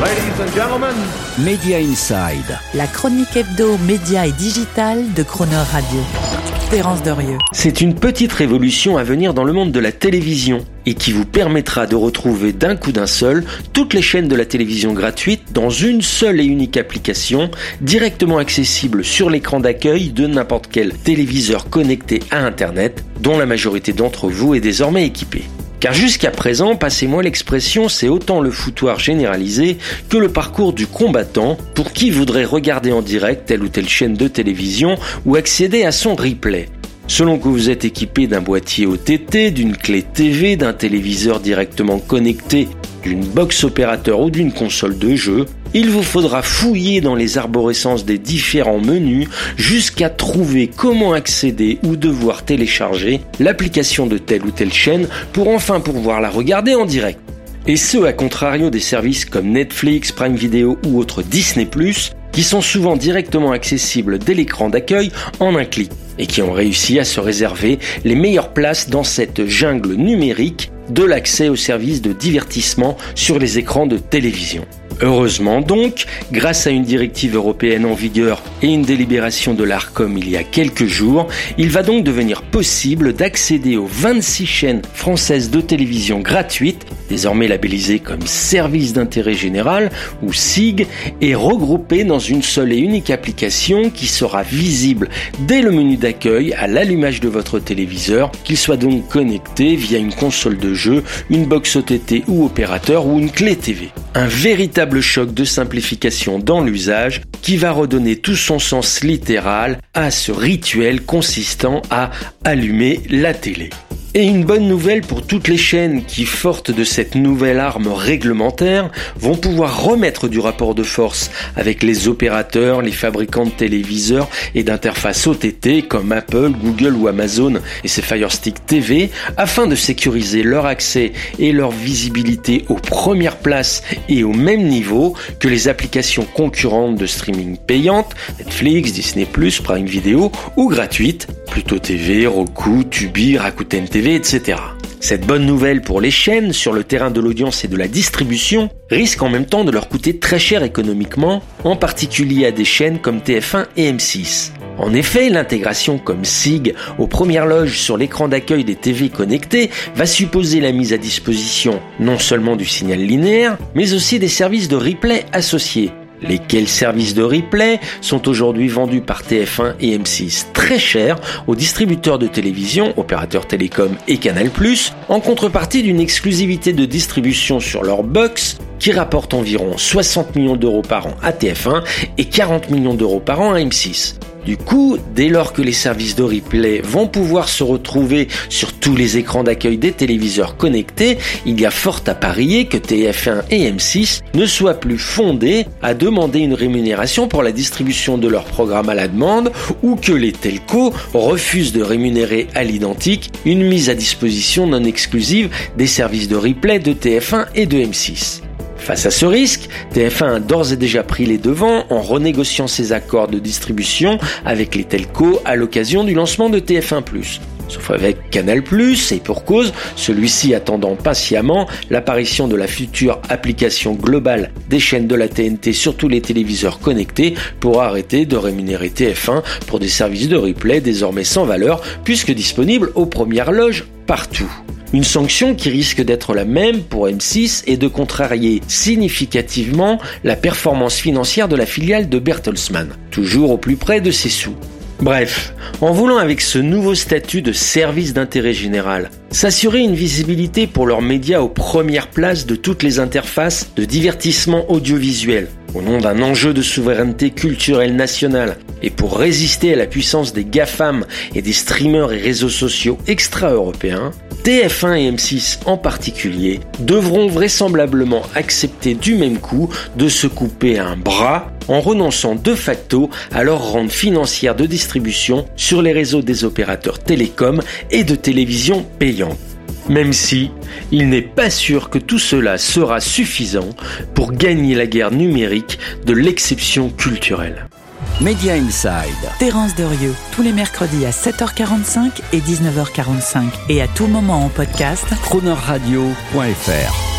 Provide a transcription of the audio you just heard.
Ladies and gentlemen, Media Inside. La chronique hebdo, média et digital de Croner Radio. Terence Dorieux. C'est une petite révolution à venir dans le monde de la télévision et qui vous permettra de retrouver d'un coup d'un seul toutes les chaînes de la télévision gratuite dans une seule et unique application directement accessible sur l'écran d'accueil de n'importe quel téléviseur connecté à Internet dont la majorité d'entre vous est désormais équipée. Car jusqu'à présent, passez-moi l'expression, c'est autant le foutoir généralisé que le parcours du combattant pour qui voudrait regarder en direct telle ou telle chaîne de télévision ou accéder à son replay. Selon que vous êtes équipé d'un boîtier OTT, d'une clé TV, d'un téléviseur directement connecté d'une box opérateur ou d'une console de jeu, il vous faudra fouiller dans les arborescences des différents menus jusqu'à trouver comment accéder ou devoir télécharger l'application de telle ou telle chaîne pour enfin pouvoir la regarder en direct. Et ce, à contrario des services comme Netflix, Prime Video ou autres Disney ⁇ qui sont souvent directement accessibles dès l'écran d'accueil en un clic et qui ont réussi à se réserver les meilleures places dans cette jungle numérique de l'accès aux services de divertissement sur les écrans de télévision. Heureusement donc, grâce à une directive européenne en vigueur et une délibération de l'ARCOM il y a quelques jours, il va donc devenir possible d'accéder aux 26 chaînes françaises de télévision gratuites, désormais labellisées comme service d'intérêt général ou SIG, et regroupées dans une seule et unique application qui sera visible dès le menu d'accueil à l'allumage de votre téléviseur, qu'il soit donc connecté via une console de jeu, une box OTT ou opérateur ou une clé TV. Un véritable choc de simplification dans l'usage qui va redonner tout son sens littéral à ce rituel consistant à allumer la télé. Et une bonne nouvelle pour toutes les chaînes qui, fortes de cette nouvelle arme réglementaire, vont pouvoir remettre du rapport de force avec les opérateurs, les fabricants de téléviseurs et d'interfaces OTT comme Apple, Google ou Amazon et ses Fire Stick TV afin de sécuriser leur accès et leur visibilité aux premières places et au même niveau que les applications concurrentes de streaming payantes, Netflix, Disney+, Prime Video ou gratuites, Pluto TV, Roku, Tubi, Rakuten TV, etc. Cette bonne nouvelle pour les chaînes sur le terrain de l'audience et de la distribution risque en même temps de leur coûter très cher économiquement, en particulier à des chaînes comme TF1 et M6. En effet, l'intégration comme SIG aux premières loges sur l'écran d'accueil des TV connectés va supposer la mise à disposition non seulement du signal linéaire, mais aussi des services de replay associés, lesquels services de replay sont aujourd'hui vendus par TF1 et M6 très cher aux distributeurs de télévision, opérateurs télécom et Canal+, en contrepartie d'une exclusivité de distribution sur leur box qui rapporte environ 60 millions d'euros par an à TF1 et 40 millions d'euros par an à M6. Du coup, dès lors que les services de replay vont pouvoir se retrouver sur tous les écrans d'accueil des téléviseurs connectés, il y a fort à parier que TF1 et M6 ne soient plus fondés à demander une rémunération pour la distribution de leurs programmes à la demande ou que les telcos refusent de rémunérer à l'identique une mise à disposition non exclusive des services de replay de TF1 et de M6. Face à ce risque, TF1 a d'ores et déjà pris les devants en renégociant ses accords de distribution avec les telcos à l'occasion du lancement de TF1+. Sauf avec Canal+, et pour cause, celui-ci attendant patiemment l'apparition de la future application globale des chaînes de la TNT sur tous les téléviseurs connectés pour arrêter de rémunérer TF1 pour des services de replay désormais sans valeur puisque disponibles aux premières loges partout. Une sanction qui risque d'être la même pour M6 et de contrarier significativement la performance financière de la filiale de Bertelsmann, toujours au plus près de ses sous. Bref, en voulant avec ce nouveau statut de service d'intérêt général s'assurer une visibilité pour leurs médias aux premières places de toutes les interfaces de divertissement audiovisuel, au nom d'un enjeu de souveraineté culturelle nationale, et pour résister à la puissance des GAFAM et des streamers et réseaux sociaux extra-européens, TF1 et M6 en particulier devront vraisemblablement accepter du même coup de se couper un bras en renonçant de facto à leur rente financière de distribution sur les réseaux des opérateurs télécoms et de télévision payante. Même si il n'est pas sûr que tout cela sera suffisant pour gagner la guerre numérique de l'exception culturelle. Media Inside. Terence Derieux, tous les mercredis à 7h45 et 19h45 et à tout moment en podcast. Cronerradio.fr